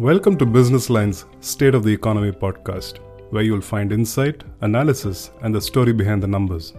Welcome to Business Line's State of the Economy podcast, where you'll find insight, analysis, and the story behind the numbers.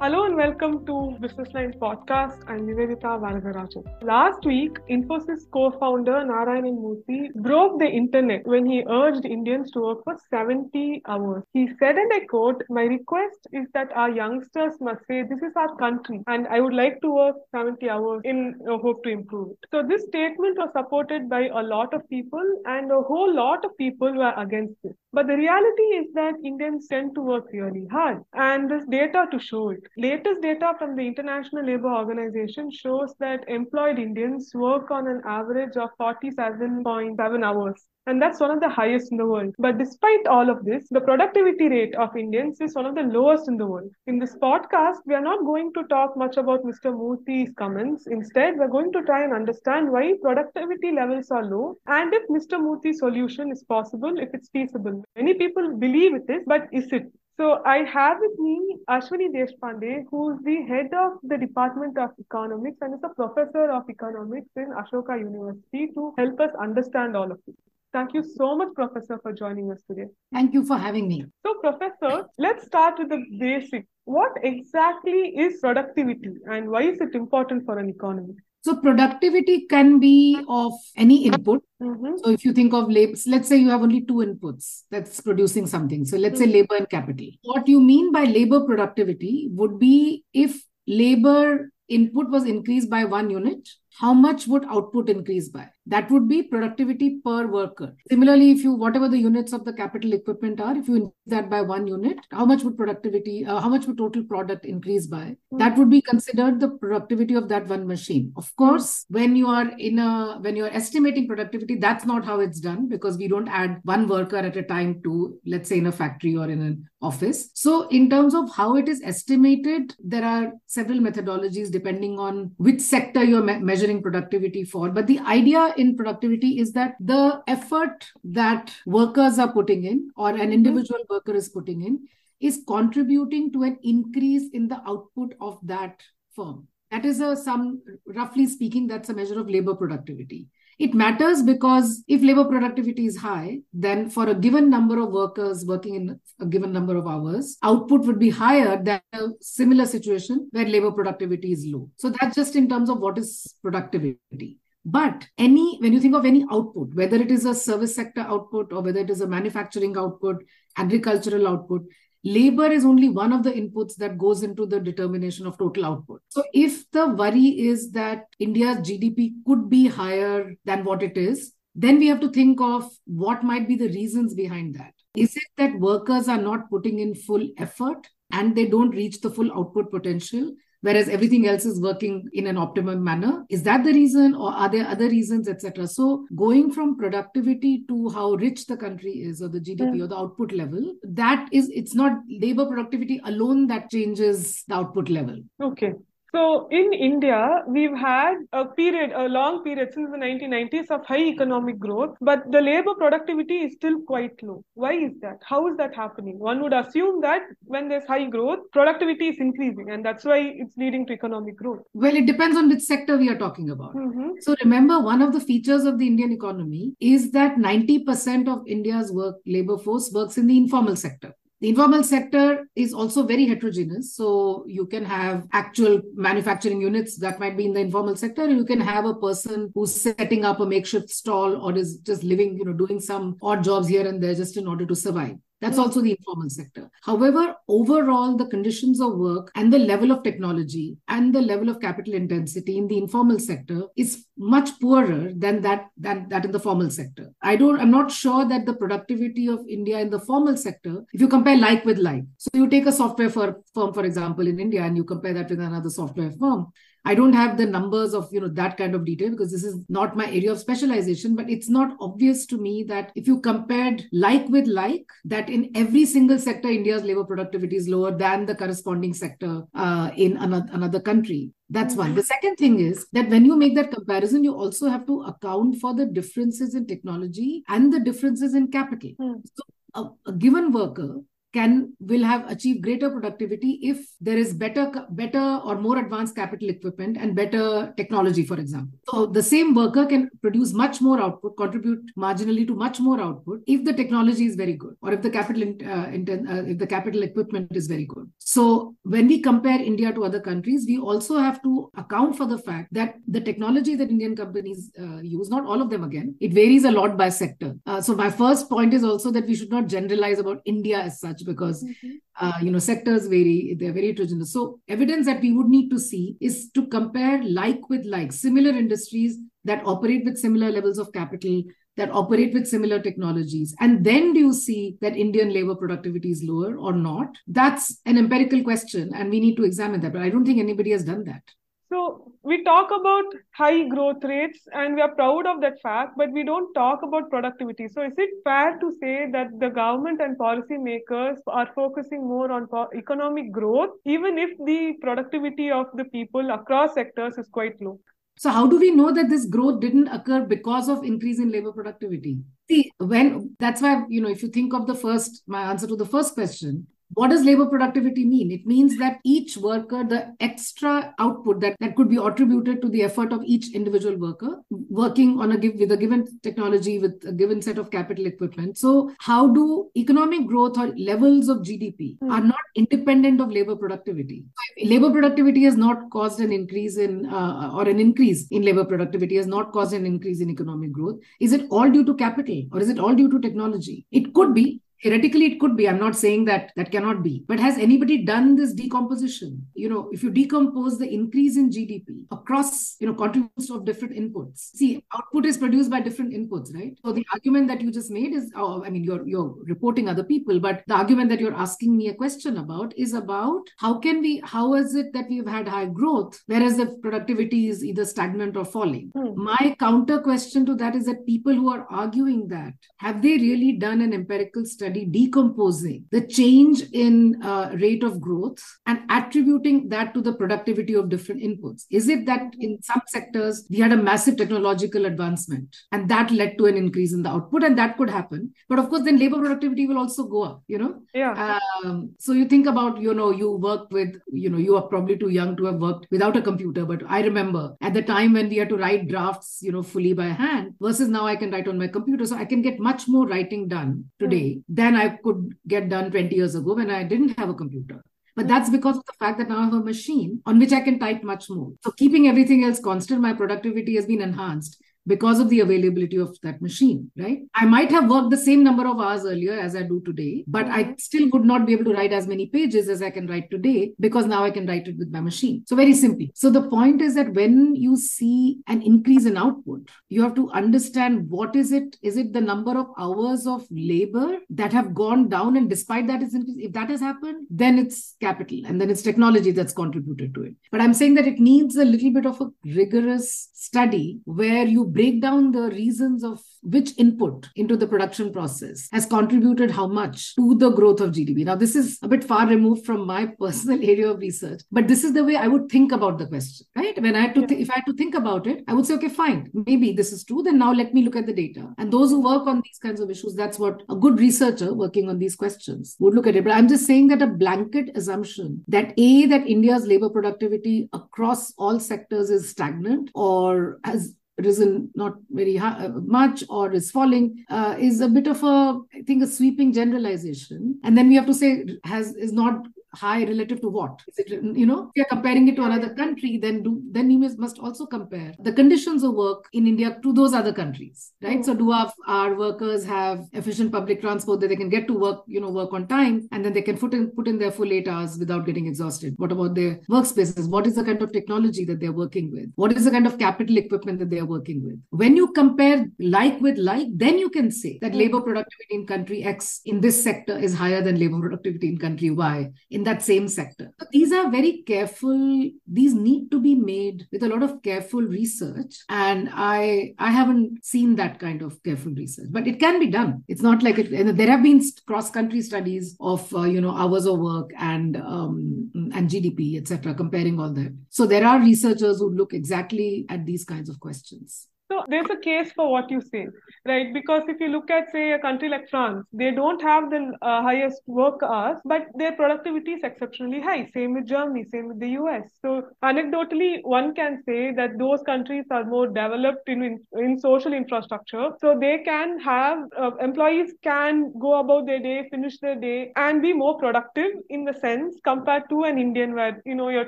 Hello and welcome to Business Line podcast. I'm Nivedita Valagarajan. Last week, Infosys co-founder Narayanan Murthy broke the internet when he urged Indians to work for 70 hours. He said, and I quote, "My request is that our youngsters must say this is our country, and I would like to work 70 hours in a hope to improve it." So this statement was supported by a lot of people, and a whole lot of people were against it. But the reality is that Indians tend to work really hard, and there's data to show it. Latest data from the International Labour Organization shows that employed Indians work on an average of 47.7 hours. And that's one of the highest in the world. But despite all of this, the productivity rate of Indians is one of the lowest in the world. In this podcast, we are not going to talk much about Mr. Murthy's comments. Instead, we're going to try and understand why productivity levels are low and if Mr. Murthy's solution is possible, if it's feasible. Many people believe it is, but is it? So I have with me Ashwini Deshpande, who's the head of the Department of Economics and is a professor of economics in Ashoka University to help us understand all of this. Thank you so much, Professor, for joining us today. Thank you for having me. So, Professor, let's start with the basic. What exactly is productivity and why is it important for an economy? So productivity can be of any input. Mm-hmm. So if you think of labor, let's say you have only two inputs that's producing something. So let's mm-hmm. say labor and capital. What you mean by labor productivity would be if labor input was increased by one unit, how much would output increase by? That would be productivity per worker. Similarly if you whatever the units of the capital equipment are if you increase that by one unit how much would productivity uh, how much would total product increase by? Mm-hmm. that would be considered the productivity of that one machine. Of course mm-hmm. when you are in a when you are estimating productivity that's not how it's done because we don't add one worker at a time to let's say in a factory or in an office. So in terms of how it is estimated there are several methodologies depending on which sector you're me- measuring productivity for. But the idea in productivity is that the effort that workers are putting in or an mm-hmm. individual worker is putting in is contributing to an increase in the output of that firm. That is a some roughly speaking, that's a measure of labor productivity. It matters because if labor productivity is high, then for a given number of workers working in a given number of hours, output would be higher than a similar situation where labor productivity is low. So that's just in terms of what is productivity. But any, when you think of any output, whether it is a service sector output or whether it is a manufacturing output, agricultural output, labor is only one of the inputs that goes into the determination of total output. So if the worry is that India's GDP could be higher than what it is, then we have to think of what might be the reasons behind that. Is it that workers are not putting in full effort and they don't reach the full output potential? Whereas everything else is working in an optimum manner. Is that the reason or are there other reasons etc so going from productivity to how rich the country is or the gdp mm. or the output level that is it's not labor productivity alone that changes the output level. Okay so in India, we've had a period, a long period since the 1990s of high economic growth, but the labor productivity is still quite low. Why is that? How is that happening? One would assume that when there's high growth, productivity is increasing, and that's why it's leading to economic growth. Well, it depends on which sector we are talking about. Mm-hmm. So remember, one of the features of the Indian economy is that 90% of India's work labor force works in the informal sector. The informal sector is also very heterogeneous. So you can have actual manufacturing units that might be in the informal sector. You can have a person who's setting up a makeshift stall or is just living, you know, doing some odd jobs here and there just in order to survive. That's also the informal sector. However, overall, the conditions of work and the level of technology and the level of capital intensity in the informal sector is much poorer than that than that in the formal sector. I don't. I'm not sure that the productivity of India in the formal sector, if you compare like with like, so you take a software firm, for example, in India, and you compare that with another software firm, I don't have the numbers of you know that kind of detail because this is not my area of specialization. But it's not obvious to me that if you compared like with like, that in every single sector, India's labor productivity is lower than the corresponding sector uh, in another, another country. That's one. The second thing is that when you make that comparison, you also have to account for the differences in technology and the differences in capital. Mm. So a, a given worker can will have achieved greater productivity if there is better better or more advanced capital equipment and better technology for example. So the same worker can produce much more output contribute marginally to much more output if the technology is very good or if the capital uh, uh, if the capital equipment is very good. So when we compare india to other countries we also have to account for the fact that the technology that indian companies uh, use not all of them again it varies a lot by sector. Uh, so my first point is also that we should not generalize about india as such because mm-hmm. uh, you know sectors vary they're very heterogeneous. So evidence that we would need to see is to compare like with like similar industries that operate with similar levels of capital that operate with similar technologies. And then do you see that indian labor productivity is lower or not? That's an empirical question and we need to examine that but i don't think anybody has done that so we talk about high growth rates and we are proud of that fact, but we don't talk about productivity. So is it fair to say that the government and policymakers are focusing more on economic growth, even if the productivity of the people across sectors is quite low? So how do we know that this growth didn't occur because of increase in labor productivity? See, when that's why, you know, if you think of the first, my answer to the first question, what does labor productivity mean? It means that each worker, the extra output that, that could be attributed to the effort of each individual worker working on a give with a given technology with a given set of capital equipment. So, how do economic growth or levels of GDP mm. are not independent of labor productivity? Labor productivity has not caused an increase in uh, or an increase in labor productivity has not caused an increase in economic growth. Is it all due to capital or is it all due to technology? It could be, theoretically it could be. I'm not saying that that cannot be. But has anybody done this decomposition? You know if you decompose the increase in gdp across you know contributes of different inputs. See output is produced by different inputs right? So the argument that you just made is oh, i mean you're you're reporting other people but the argument that you're asking me a question about is about how can we how is it that we've had high growth whereas the productivity is either stagnant or falling? Hmm. my counter question to that is that people who are arguing that have they really done an empirical study study decomposing the change in uh, rate of growth and attributing that to the productivity of different inputs? Is it that in some sectors we had a massive technological advancement and that led to an increase in the output and that could happen? But of course, then labor productivity will also go up, you know? Yeah. Um, so you think about, you know, you work with, you know, you are probably too young to have worked without a computer. But I remember at the time when we had to write drafts, you know, fully by hand versus now I can write on my computer. So I can get much more writing done today mm than I could get done 20 years ago when I didn't have a computer. But that's mm-hmm. because of the fact that now I have a machine on which I can type much more. So keeping everything else constant, my productivity has been enhanced because of the availability of that machine, right? I might have worked the same number of hours earlier as I do today, but I mm-hmm. still would not be able to write as many pages as I can write today because now I can write it with my machine. So, very simply. So, the point is that when you see an increase in output, you have to understand what is it? Is it the number of hours of labor that have gone down? And despite that, is if that has happened, then it's capital and then it's technology that's contributed to it. But I'm saying that it needs a little bit of a rigorous study where you break down the reasons of which input into the production process has contributed how much to the growth of GDP. Now, this is a bit far removed from my personal area of research, but this is the way I would think about the question, right? When I had to, th- if I had to think about it, I would say, okay, fine, maybe this is true. Then now let me look at the data. And those who work on these kinds of issues, that's what a good researcher working on these questions would look at it. But I'm just saying that a blanket assumption that A, that India's labor productivity across all sectors is stagnant or has risen not very high, uh, much or is falling uh, is a bit of a i think a sweeping generalization. And then we have to say has is not high relative to what? Is it, you know, if you're comparing it to another country, then do then you must also compare the conditions of work in India to those other countries, right? Mm-hmm. So do our, our workers have efficient public transport that they can get to work, you know, work on time, and then they can put in put in their full eight hours without getting exhausted? What about their workspaces? What is the kind of technology that they're working with? What is the kind of capital equipment that they're working with? When you compare like with like, then you can say that mm-hmm. labor productivity in country X in this sector is higher than labor productivity in country Y in that same sector. So these are very careful, these need to be made with a lot of careful research. And I I haven't seen that kind of careful research, but it can be done. It's not like it, there have been cross-country studies of uh, you know hours of work and um, and GDP, etc., comparing all that. So there are researchers who look exactly at these kinds of questions. So there's a case for what you say, right? Because if you look at, say, a country like France, they don't have the uh, highest work hours, but their productivity is exceptionally high. Same with Germany, same with the US. So anecdotally, one can say that those countries are more developed in, in, in social infrastructure. So they can have, uh, employees can go about their day, finish their day, and be more productive in the sense compared to an Indian where, you know, your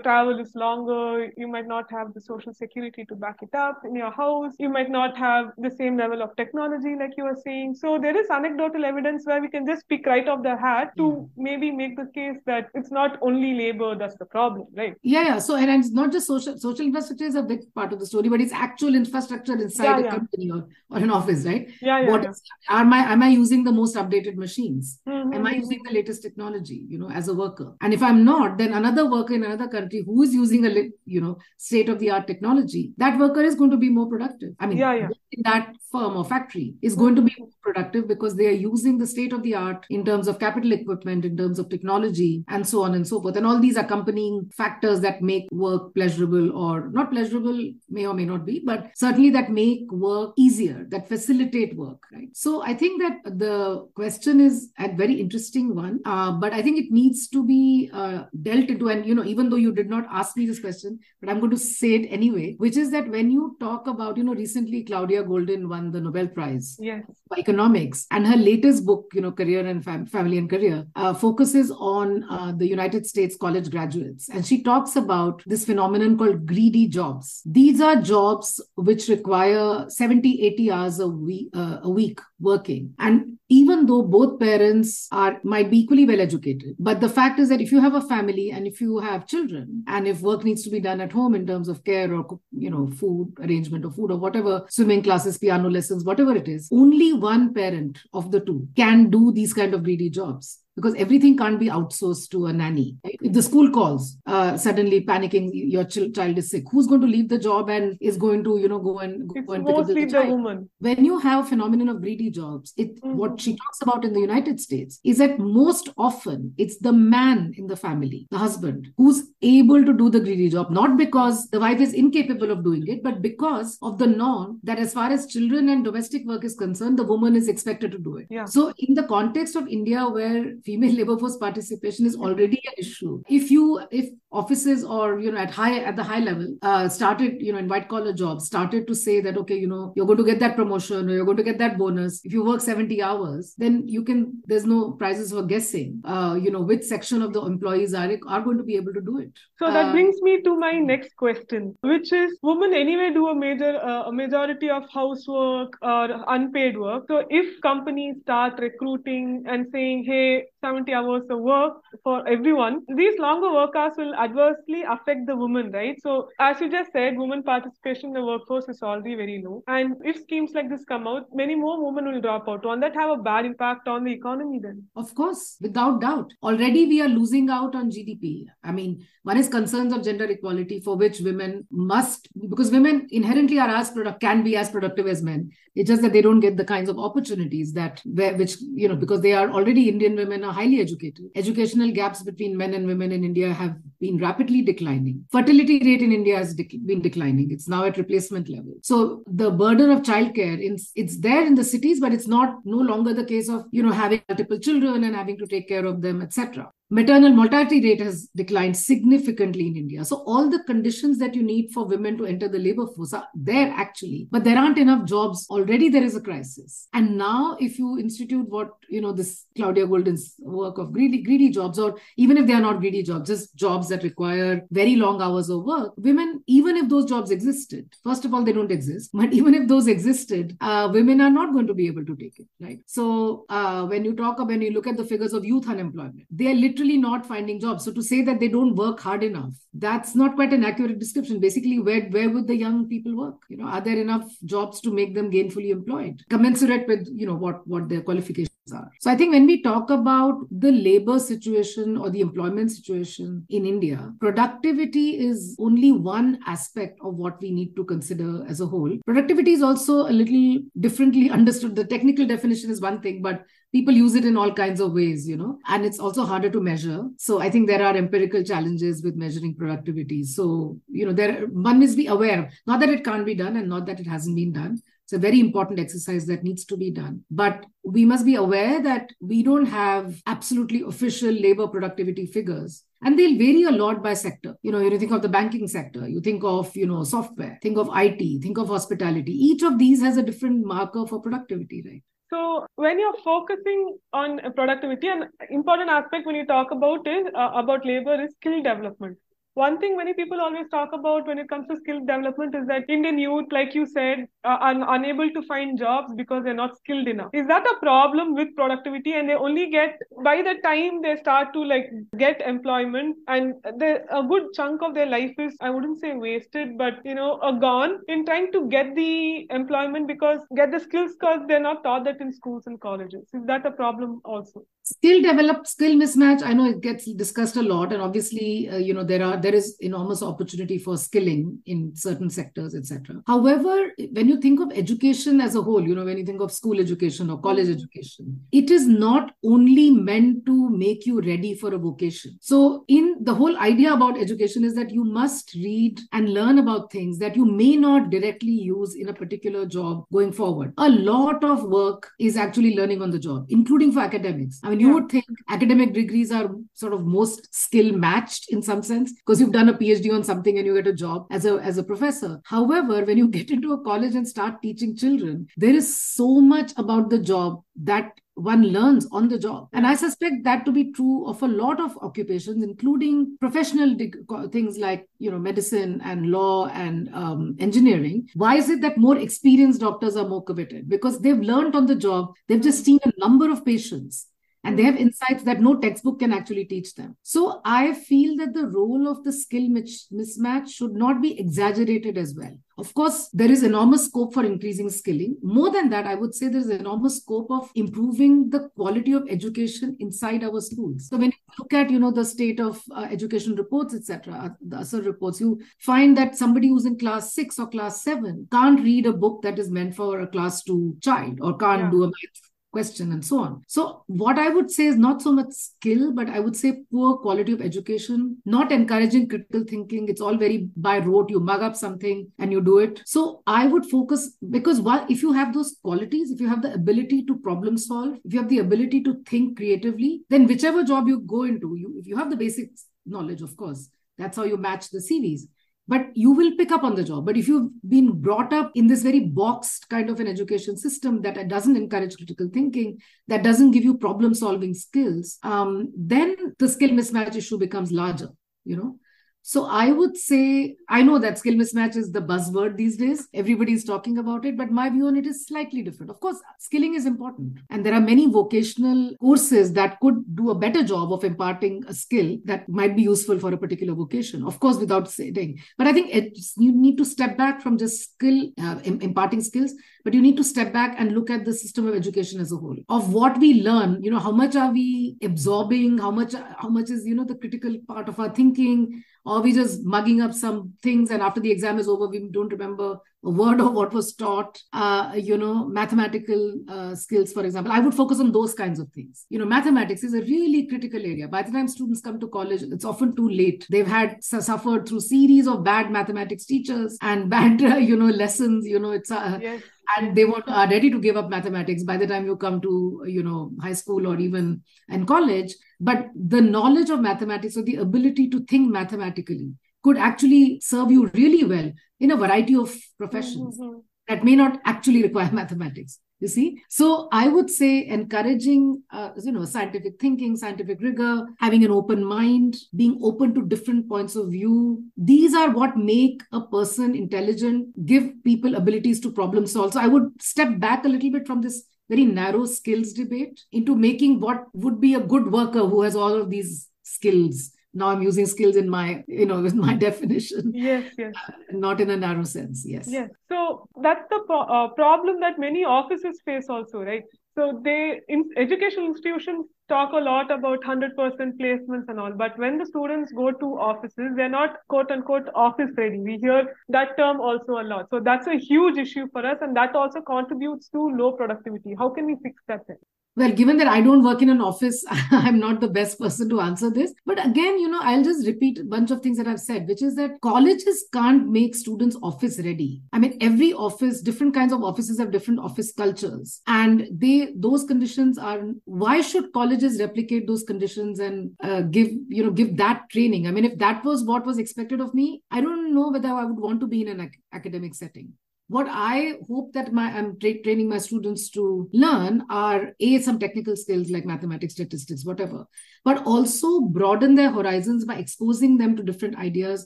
travel is longer, you might not have the social security to back it up in your house, might not have the same level of technology like you were saying. So there is anecdotal evidence where we can just pick right off the hat to yeah. maybe make the case that it's not only labor that's the problem, right? Yeah, yeah. So and it's not just social social infrastructure is a big part of the story, but it's actual infrastructure inside yeah, a company or, or an office, right? Yeah, yeah. What yeah. Is, am I am I using the most updated machines? Mm-hmm. Am I using the latest technology, you know, as a worker? And if I'm not, then another worker in another country who is using a you know state of the art technology, that worker is going to be more productive. I mean, yeah, yeah. in that firm or factory is going to be more productive because they are using the state of the art in terms of capital equipment, in terms of technology, and so on and so forth. And all these accompanying factors that make work pleasurable or not pleasurable, may or may not be, but certainly that make work easier, that facilitate work, right? So I think that the question is a very interesting one, uh, but I think it needs to be uh, dealt into. And, you know, even though you did not ask me this question, but I'm going to say it anyway, which is that when you talk about, you know, recently Claudia Goldin won the Nobel Prize yes. for economics, and her latest book, you know, Career and Fam- Family and Career, uh, focuses on uh, the United States college graduates, and she talks about this phenomenon called greedy jobs. These are jobs which require 70, 80 hours a week, uh, a week working, and even though both parents are might be equally well educated but the fact is that if you have a family and if you have children and if work needs to be done at home in terms of care or you know food arrangement of food or whatever swimming classes piano lessons whatever it is only one parent of the two can do these kind of greedy jobs because everything can't be outsourced to a nanny. If the school calls, uh, suddenly panicking, your ch- child is sick, who's going to leave the job and is going to, you know, go and go it's and mostly pick up the, the woman. When you have a phenomenon of greedy jobs, it mm-hmm. what she talks about in the United States is that most often it's the man in the family, the husband, who's able to do the greedy job, not because the wife is incapable of doing it, but because of the norm that as far as children and domestic work is concerned, the woman is expected to do it. Yeah. So in the context of India, where female labor force participation is already an issue. If you if offices or you know at high at the high level uh, started you know in white collar jobs started to say that okay you know you're going to get that promotion or you're going to get that bonus. If you work 70 hours then you can there's no prizes for guessing uh, you know which section of the employees are are going to be able to do it. So that uh, brings me to my next question which is women anyway do a major uh, a majority of housework or unpaid work. So if companies start recruiting and saying hey 70 hours of work for everyone, these longer work hours will adversely affect the woman, right? So, as you just said, women participation in the workforce is already very low. And if schemes like this come out, many more women will drop out. Won't that have a bad impact on the economy then? Of course, without doubt. Already we are losing out on GDP. I mean, one is concerns of gender equality for which women must, because women inherently are as product, can be as productive as men. It's just that they don't get the kinds of opportunities that, which, you know, because they are already Indian women are highly educated. Educational gaps between men and women in India have been rapidly declining. Fertility rate in India has been declining. It's now at replacement level. So the burden of childcare, is it's there in the cities, but it's not no longer the case of, you know, having multiple children and having to take care of them, etc maternal mortality rate has declined significantly in India. So all the conditions that you need for women to enter the labor force are there actually, but there aren't enough jobs. Already there is a crisis. And now if you institute what, you know, this Claudia Goldin's work of greedy, greedy jobs, or even if they are not greedy jobs, just jobs that require very long hours of work, women, even if those jobs existed, first of all, they don't exist, but even if those existed, uh, women are not going to be able to take it, right? So uh, when you talk, when you look at the figures of youth unemployment, they are literally not finding jobs. So to say that they don't work hard enough, that's not quite an accurate description. Basically, where where would the young people work? You know, are there enough jobs to make them gainfully employed, commensurate with you know what what their qualifications are? So I think when we talk about the labor situation or the employment situation in India, productivity is only one aspect of what we need to consider as a whole. Productivity is also a little differently understood. The technical definition is one thing, but people use it in all kinds of ways, you know, and it's also harder to measure. So I think there are empirical challenges with measuring productivity. So, you know, there one must be aware, not that it can't be done and not that it hasn't been done. It's a very important exercise that needs to be done. But we must be aware that we don't have absolutely official labor productivity figures and they'll vary a lot by sector you know you think of the banking sector you think of you know software think of it think of hospitality each of these has a different marker for productivity right so when you're focusing on productivity an important aspect when you talk about is uh, about labor is skill development one thing many people always talk about when it comes to skill development is that Indian youth, like you said, are unable to find jobs because they're not skilled enough. Is that a problem with productivity? And they only get by the time they start to like get employment, and a good chunk of their life is I wouldn't say wasted, but you know, a gone in trying to get the employment because get the skills because they're not taught that in schools and colleges. Is that a problem also? Skill develop skill mismatch i know it gets discussed a lot and obviously uh, you know there are there is enormous opportunity for skilling in certain sectors etc however when you think of education as a whole you know when you think of school education or college mm-hmm. education it is not only meant to make you ready for a vocation. So in the whole idea about education is that you must read and learn about things that you may not directly use in a particular job going forward. A lot of work is actually learning on the job including for academics. I mean mean, you yeah. would think academic degrees are sort of most skill matched in some sense because you've done a PhD on something and you get a job as a as a professor. However, when you get into a college and start teaching children, there is so much about the job that one learns on the job. And I suspect that to be true of a lot of occupations, including professional dig- things like, you know, medicine and law and um, engineering. Why is it that more experienced doctors are more coveted? Because they've learned on the job, they've just seen a number of patients and they have insights that no textbook can actually teach them. So I feel that the role of the skill mismatch should not be exaggerated as well. Of course, there is enormous scope for increasing skilling. More than that, I would say there's enormous scope of improving the quality of education inside our schools. So when you look at, you know, the state of uh, education reports, etc., uh, the ASER reports, you find that somebody who's in class six or class seven can't read a book that is meant for a class two child or can't yeah. do a math question and so on. So, what I would say is not so much skill, but I would say poor quality of education, not encouraging critical thinking. It's all very by rote. You mug up something and you do it. So, I would focus because while if you have those qualities, if you have the ability to problem solve, if you have the ability to think creatively, then whichever job you go into, you if you have the basic knowledge, of course, that's how you match the CVs but you will pick up on the job. But if you've been brought up in this very boxed kind of an education system that doesn't encourage critical thinking, that doesn't give you problem solving skills, um, then the skill mismatch issue becomes larger, you know. So I would say, I know that skill mismatch is the buzzword these days. Everybody is talking about it, but my view on it is slightly different. Of course, skilling is important. And there are many vocational courses that could do a better job of imparting a skill that might be useful for a particular vocation. Of course, without saying. But I think you need to step back from just skill, uh, imparting skills, but you need to step back and look at the system of education as a whole. Of what we learn, you know, how much are we absorbing? How much, how much is, you know, the critical part of our thinking? or we just mugging up some things and after the exam is over we don't remember a word of what was taught uh, you know mathematical uh, skills for example i would focus on those kinds of things you know mathematics is a really critical area by the time students come to college it's often too late they've had suffered through series of bad mathematics teachers and bad you know lessons you know it's uh, yes and they want are ready to give up mathematics by the time you come to you know high school or even in college but the knowledge of mathematics or the ability to think mathematically could actually serve you really well in a variety of professions mm-hmm. that may not actually require mathematics you see? So i would say encouraging uh, you know scientific thinking scientific rigor having an open mind being open to different points of view. These are what make a person intelligent give people abilities to problem solve. So i would step back a little bit from this very narrow skills debate into making what would be a good worker who has all of these skills now i'm using skills in my you know with my definition yes yes uh, not in a narrow sense yes yes so that's the pro- uh, problem that many offices face also right So they in educational institutions talk a lot about 100% placements and all. But when the students go to offices, they're not quote unquote office ready. We hear that term also a lot. So that's a huge issue for us. And that also contributes to low productivity. How can we fix that then? Well, given that I don't work in an office, I'm not the best person to answer this. But again, you know, I'll just repeat a bunch of things that I've said, which is that colleges can't make students office ready. I mean, every office, different kinds of offices have different office cultures. And they those conditions are why should colleges replicate those conditions and uh, give, you know, give that training? I mean, if that was what was expected of me, I don't know whether I would want to be in an ac- academic setting what i hope that my i'm tra- training my students to learn are a some technical skills like mathematics statistics whatever but also broaden their horizons by exposing them to different ideas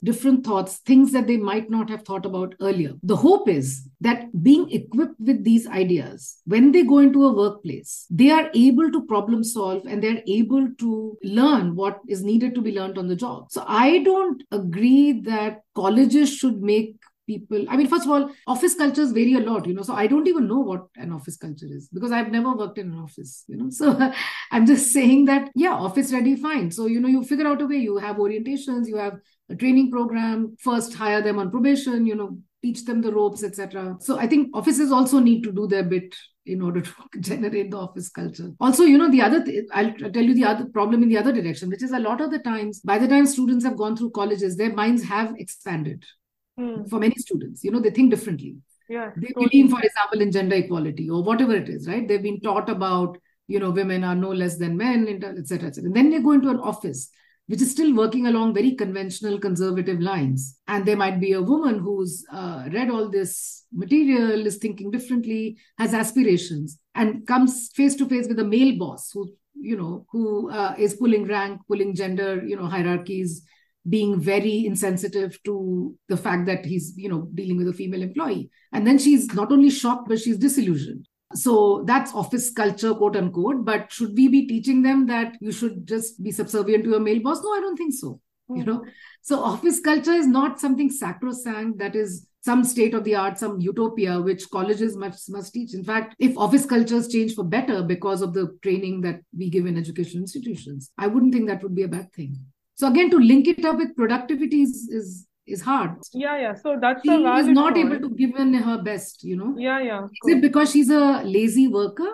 different thoughts things that they might not have thought about earlier. The hope is that being equipped with these ideas when they go into a workplace they are able to problem solve and they're able to learn what is needed to be learned on the job. So i don't agree that colleges should make people. I mean first of all office cultures vary a lot you know so i don't even know what an office culture is because i've never worked in an office you know. So i'm just saying that yeah office ready fine. So you know you figure out a way you have orientations you have a training program first hire them on probation you know teach them the ropes etc so i think offices also need to do their bit in order to generate the office culture. Also, you know, the other, th- I'll tell you the other problem in the other direction, which is a lot of the times, by the time students have gone through colleges, their minds have expanded mm. for many students. You know, they think differently. Yeah, they totally. believe, for example, in gender equality or whatever it is, right? They've been taught about, you know, women are no less than men, etc., etc. And then they go into an office which is still working along very conventional conservative lines. And there might be a woman who's uh, read all this material, is thinking differently, has aspirations, and comes face to face with a male boss who, you know, who uh, is pulling rank, pulling gender, you know, hierarchies, being very insensitive to the fact that he's you know dealing with a female employee. And then she's not only shocked but she's disillusioned. So that's office culture quote unquote. But should we be teaching them that you should just be subservient to a male boss? No i don't think so mm-hmm. you know? So office culture is not something sacrosanct. That is some state of the art some utopia which colleges must must teach. In fact if office cultures change for better because of the training that we give in education institutions i wouldn't think that would be a bad thing so again, to link it up with productivity is is, is hard. Yeah, yeah. So that's she is not point. able to give in her best. You know. Yeah, yeah. Is it because she's a lazy worker,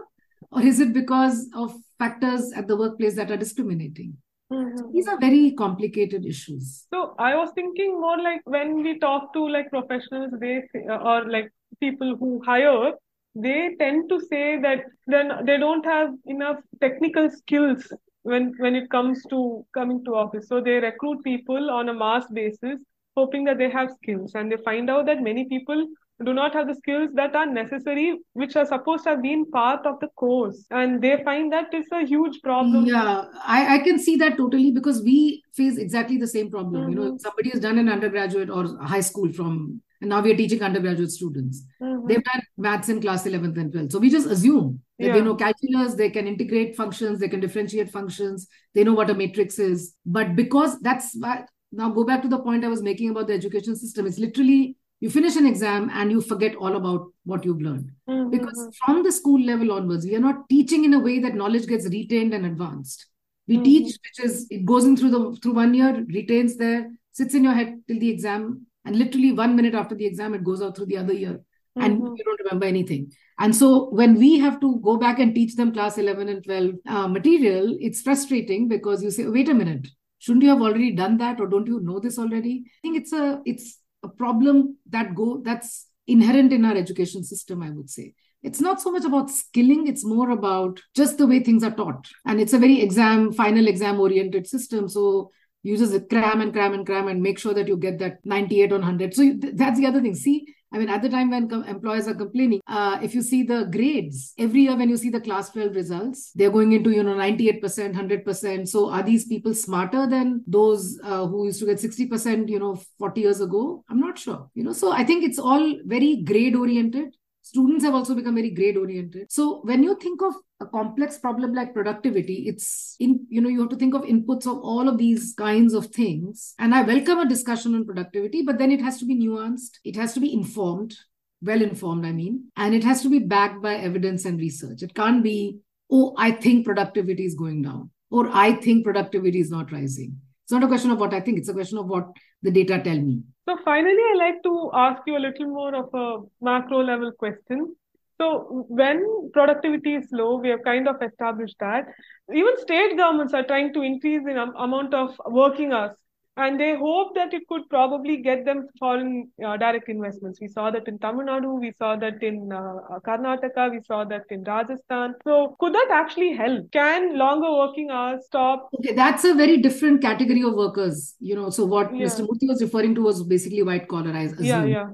or is it because of factors at the workplace that are discriminating? Mm-hmm. These are very complicated issues. So I was thinking more like when we talk to like professionals, they or like people who hire, they tend to say that then they don't have enough technical skills when when it comes to coming to office so they recruit people on a mass basis hoping that they have skills and they find out that many people do not have the skills that are necessary which are supposed to have been part of the course and they find that it's a huge problem yeah i, I can see that totally because we face exactly the same problem mm-hmm. you know mm-hmm. somebody has done an undergraduate or high school from and now we are teaching undergraduate students mm-hmm. they've done maths in class 11th and 12th so we just assume yeah. They know calculus, they can integrate functions, they can differentiate functions, they know what a matrix is. But because that's why, now go back to the point I was making about the education system. It's literally you finish an exam and you forget all about what you've learned. Mm-hmm. Because from the school level onwards, we are not teaching in a way that knowledge gets retained and advanced. We mm-hmm. teach, which is it goes in through the through one year, retains there, sits in your head till the exam, and literally one minute after the exam, it goes out through the other year and mm-hmm. you don't remember anything. And so when we have to go back and teach them class 11 and 12 uh, material, it's frustrating because you say, wait a minute, shouldn't you have already done that or don't you know this already? I think it's a it's a problem that go that's inherent in our education system, I would say. It's not so much about skilling, it's more about just the way things are taught. And it's a very exam, final exam oriented system. So you just cram and cram and cram and make sure that you get that 98 on 100. So you, that's the other thing. See, I mean, at the time when com- employers are complaining, uh, if you see the grades, every year when you see the class 12 results, they're going into, you know, 98%, 100%. So are these people smarter than those uh, who used to get 60%, you know, 40 years ago? I'm not sure. You know, so I think it's all very grade oriented students have also become very grade oriented so when you think of a complex problem like productivity it's in you know you have to think of inputs of all of these kinds of things and i welcome a discussion on productivity but then it has to be nuanced it has to be informed well informed, I mean, and it has to be backed by evidence and research. It can't be, oh, I think productivity is going down, or I think productivity is not rising. It's not a question of what I think, it's a question of what the data tell me. So, finally, I like to ask you a little more of a macro level question. So, when productivity is low, we have kind of established that. Even state governments are trying to increase the amount of working hours and they hope that it could probably get them foreign uh, direct investments. We saw that in Tamil Nadu, we saw that in uh, Karnataka, we saw that in Rajasthan. So, could that actually help? Can longer working hours stop? Okay, that's a very different category of workers. You know, so what yeah. Mr. Murthy was referring to was basically white collar. I assume. Yeah, yeah.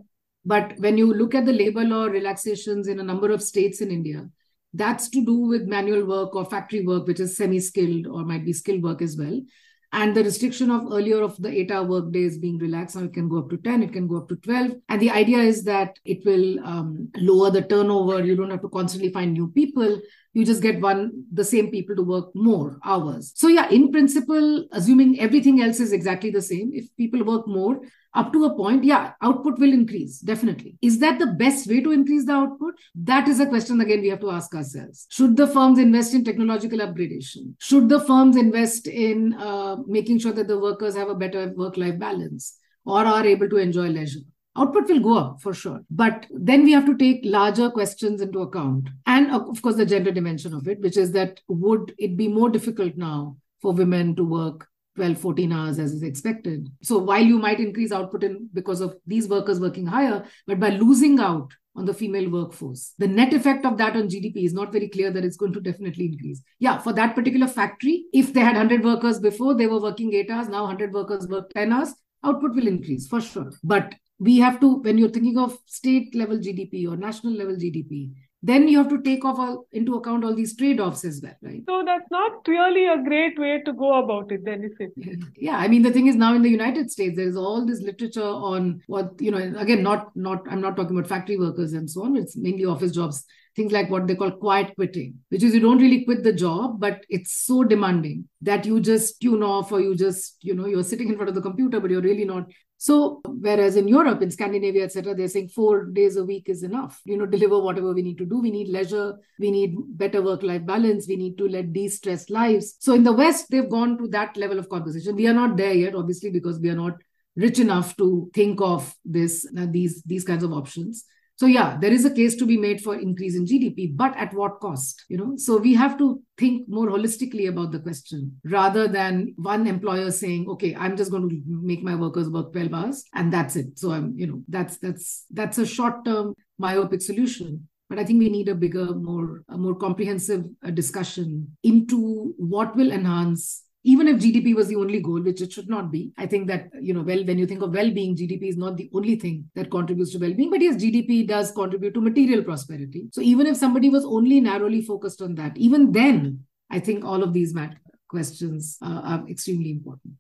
But when you look at the labor law relaxations in a number of states in India, that's to do with manual work or factory work, which is semi skilled or might be skilled work as well. And the restriction of earlier of the eight hour work day is being relaxed. Now it can go up to 10 it can go up to 12 and the idea is that it will um, lower the turnover. You don't have to constantly find new people you just get one the same people to work more hours so yeah in principle assuming everything else is exactly the same if people work more up to a point, yeah, output will increase, definitely. Is that the best way to increase the output? That is a question again we have to ask ourselves. Should the firms invest in technological upgradation? Should the firms invest in uh, making sure that the workers have a better work life balance or are able to enjoy leisure? Output will go up for sure. But then we have to take larger questions into account. And of course the gender dimension of it which is that would it be more difficult now for women to work 12 14 hours as is expected? So while you might increase output in because of these workers working higher but by losing out on the female workforce the net effect of that on gdp is not very clear that it's going to definitely increase. Yeah for that particular factory if they had 100 workers before they were working 8 hours now 100 workers work 10 hours output will increase for sure. But we have to when you're thinking of state level gdp or national level gdp then you have to take off all, into account all these trade-offs as well right? So that's not really a great way to go about it then is it? Yeah i mean the thing is now in the united states there is all this literature on what you know again not not i'm not talking about factory workers and so on it's mainly office jobs things like what they call quiet quitting, which is you don't really quit the job, but it's so demanding that you just tune off or you just, you know, you're sitting in front of the computer, but you're really not so, whereas in Europe, in Scandinavia, etc., they're saying four days a week is enough. You know, deliver whatever we need to do. We need leisure. We need better work-life balance. We need to let de-stress lives. So, in the West, they've gone to that level of conversation. We are not there yet, obviously, because we are not rich enough to think of this uh, these these kinds of options. So yeah, there is a case to be made for increase in GDP, but at what cost? You know, so we have to think more holistically about the question rather than one employer saying, "Okay, I'm just going to make my workers work 12 hours and that's it." So I'm, you know, that's that's that's a short-term myopic solution. But I think we need a bigger, more a more comprehensive uh, discussion into what will enhance even if GDP was the only goal, which it should not be, I think that, you know, well, when you think of well being, GDP is not the only thing that contributes to well being. But yes, GDP does contribute to material prosperity. So even if somebody was only narrowly focused on that, even then, I think all of these questions uh, are extremely important.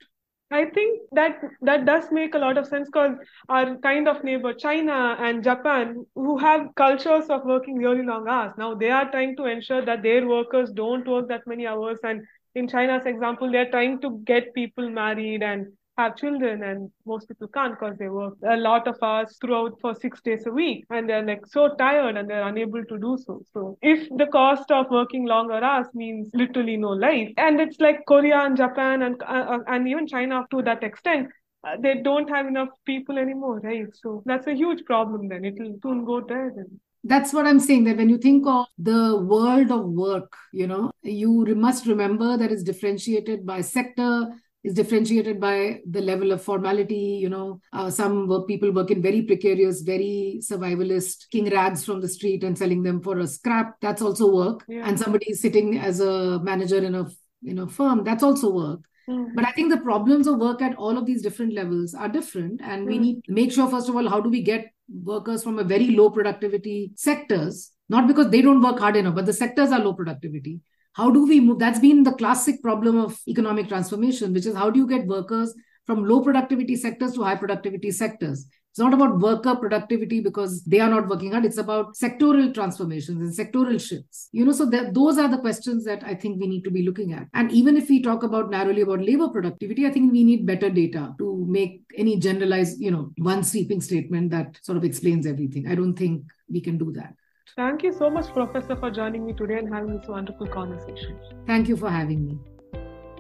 I think that that does make a lot of sense because our kind of neighbor China and Japan, who have cultures of working really long hours, now they are trying to ensure that their workers don't work that many hours and in China's example, they're trying to get people married and have children and most people can't because they work a lot of hours throughout for six days a week and they're like so tired and they're unable to do so. So if the cost of working longer hours means literally no life and it's like korea and japan and uh, and even china to that extent uh, they don't have enough people anymore right? So that's a huge problem then. It'll soon go there then that's what i'm saying that when you think of the world of work you know you must remember that it's differentiated by sector is differentiated by the level of formality you know uh, some work people work in very precarious very survivalist king rags from the street and selling them for a scrap that's also work yeah. and somebody is sitting as a manager in a you know firm that's also work mm. but I think the problems of work at all of these different levels are different. And mm. we need to make sure, first of all, how do we get workers from a very low productivity sectors, not because they don't work hard enough, but the sectors are low productivity. How do we move? That's been the classic problem of economic transformation, which is how do you get workers from low productivity sectors to high productivity sectors? It's not about worker productivity because they are not working hard. It's about sectoral transformations and sectoral shifts. You know, so that, those are the questions that I think we need to be looking at. And even if we talk about narrowly about labor productivity, I think we need better data to make any generalized, you know, one sweeping statement that sort of explains everything. I don't think we can do that. Thank you so much, Professor, for joining me today and having this wonderful conversation. Thank you for having me.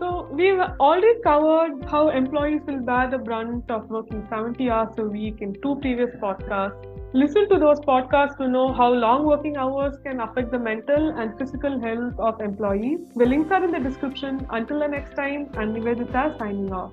So, we've already covered how employees will bear the brunt of working 70 hours a week in two previous podcasts. Listen to those podcasts to know how long working hours can affect the mental and physical health of employees. The links are in the description. Until the next time, I'm Nivedita signing off.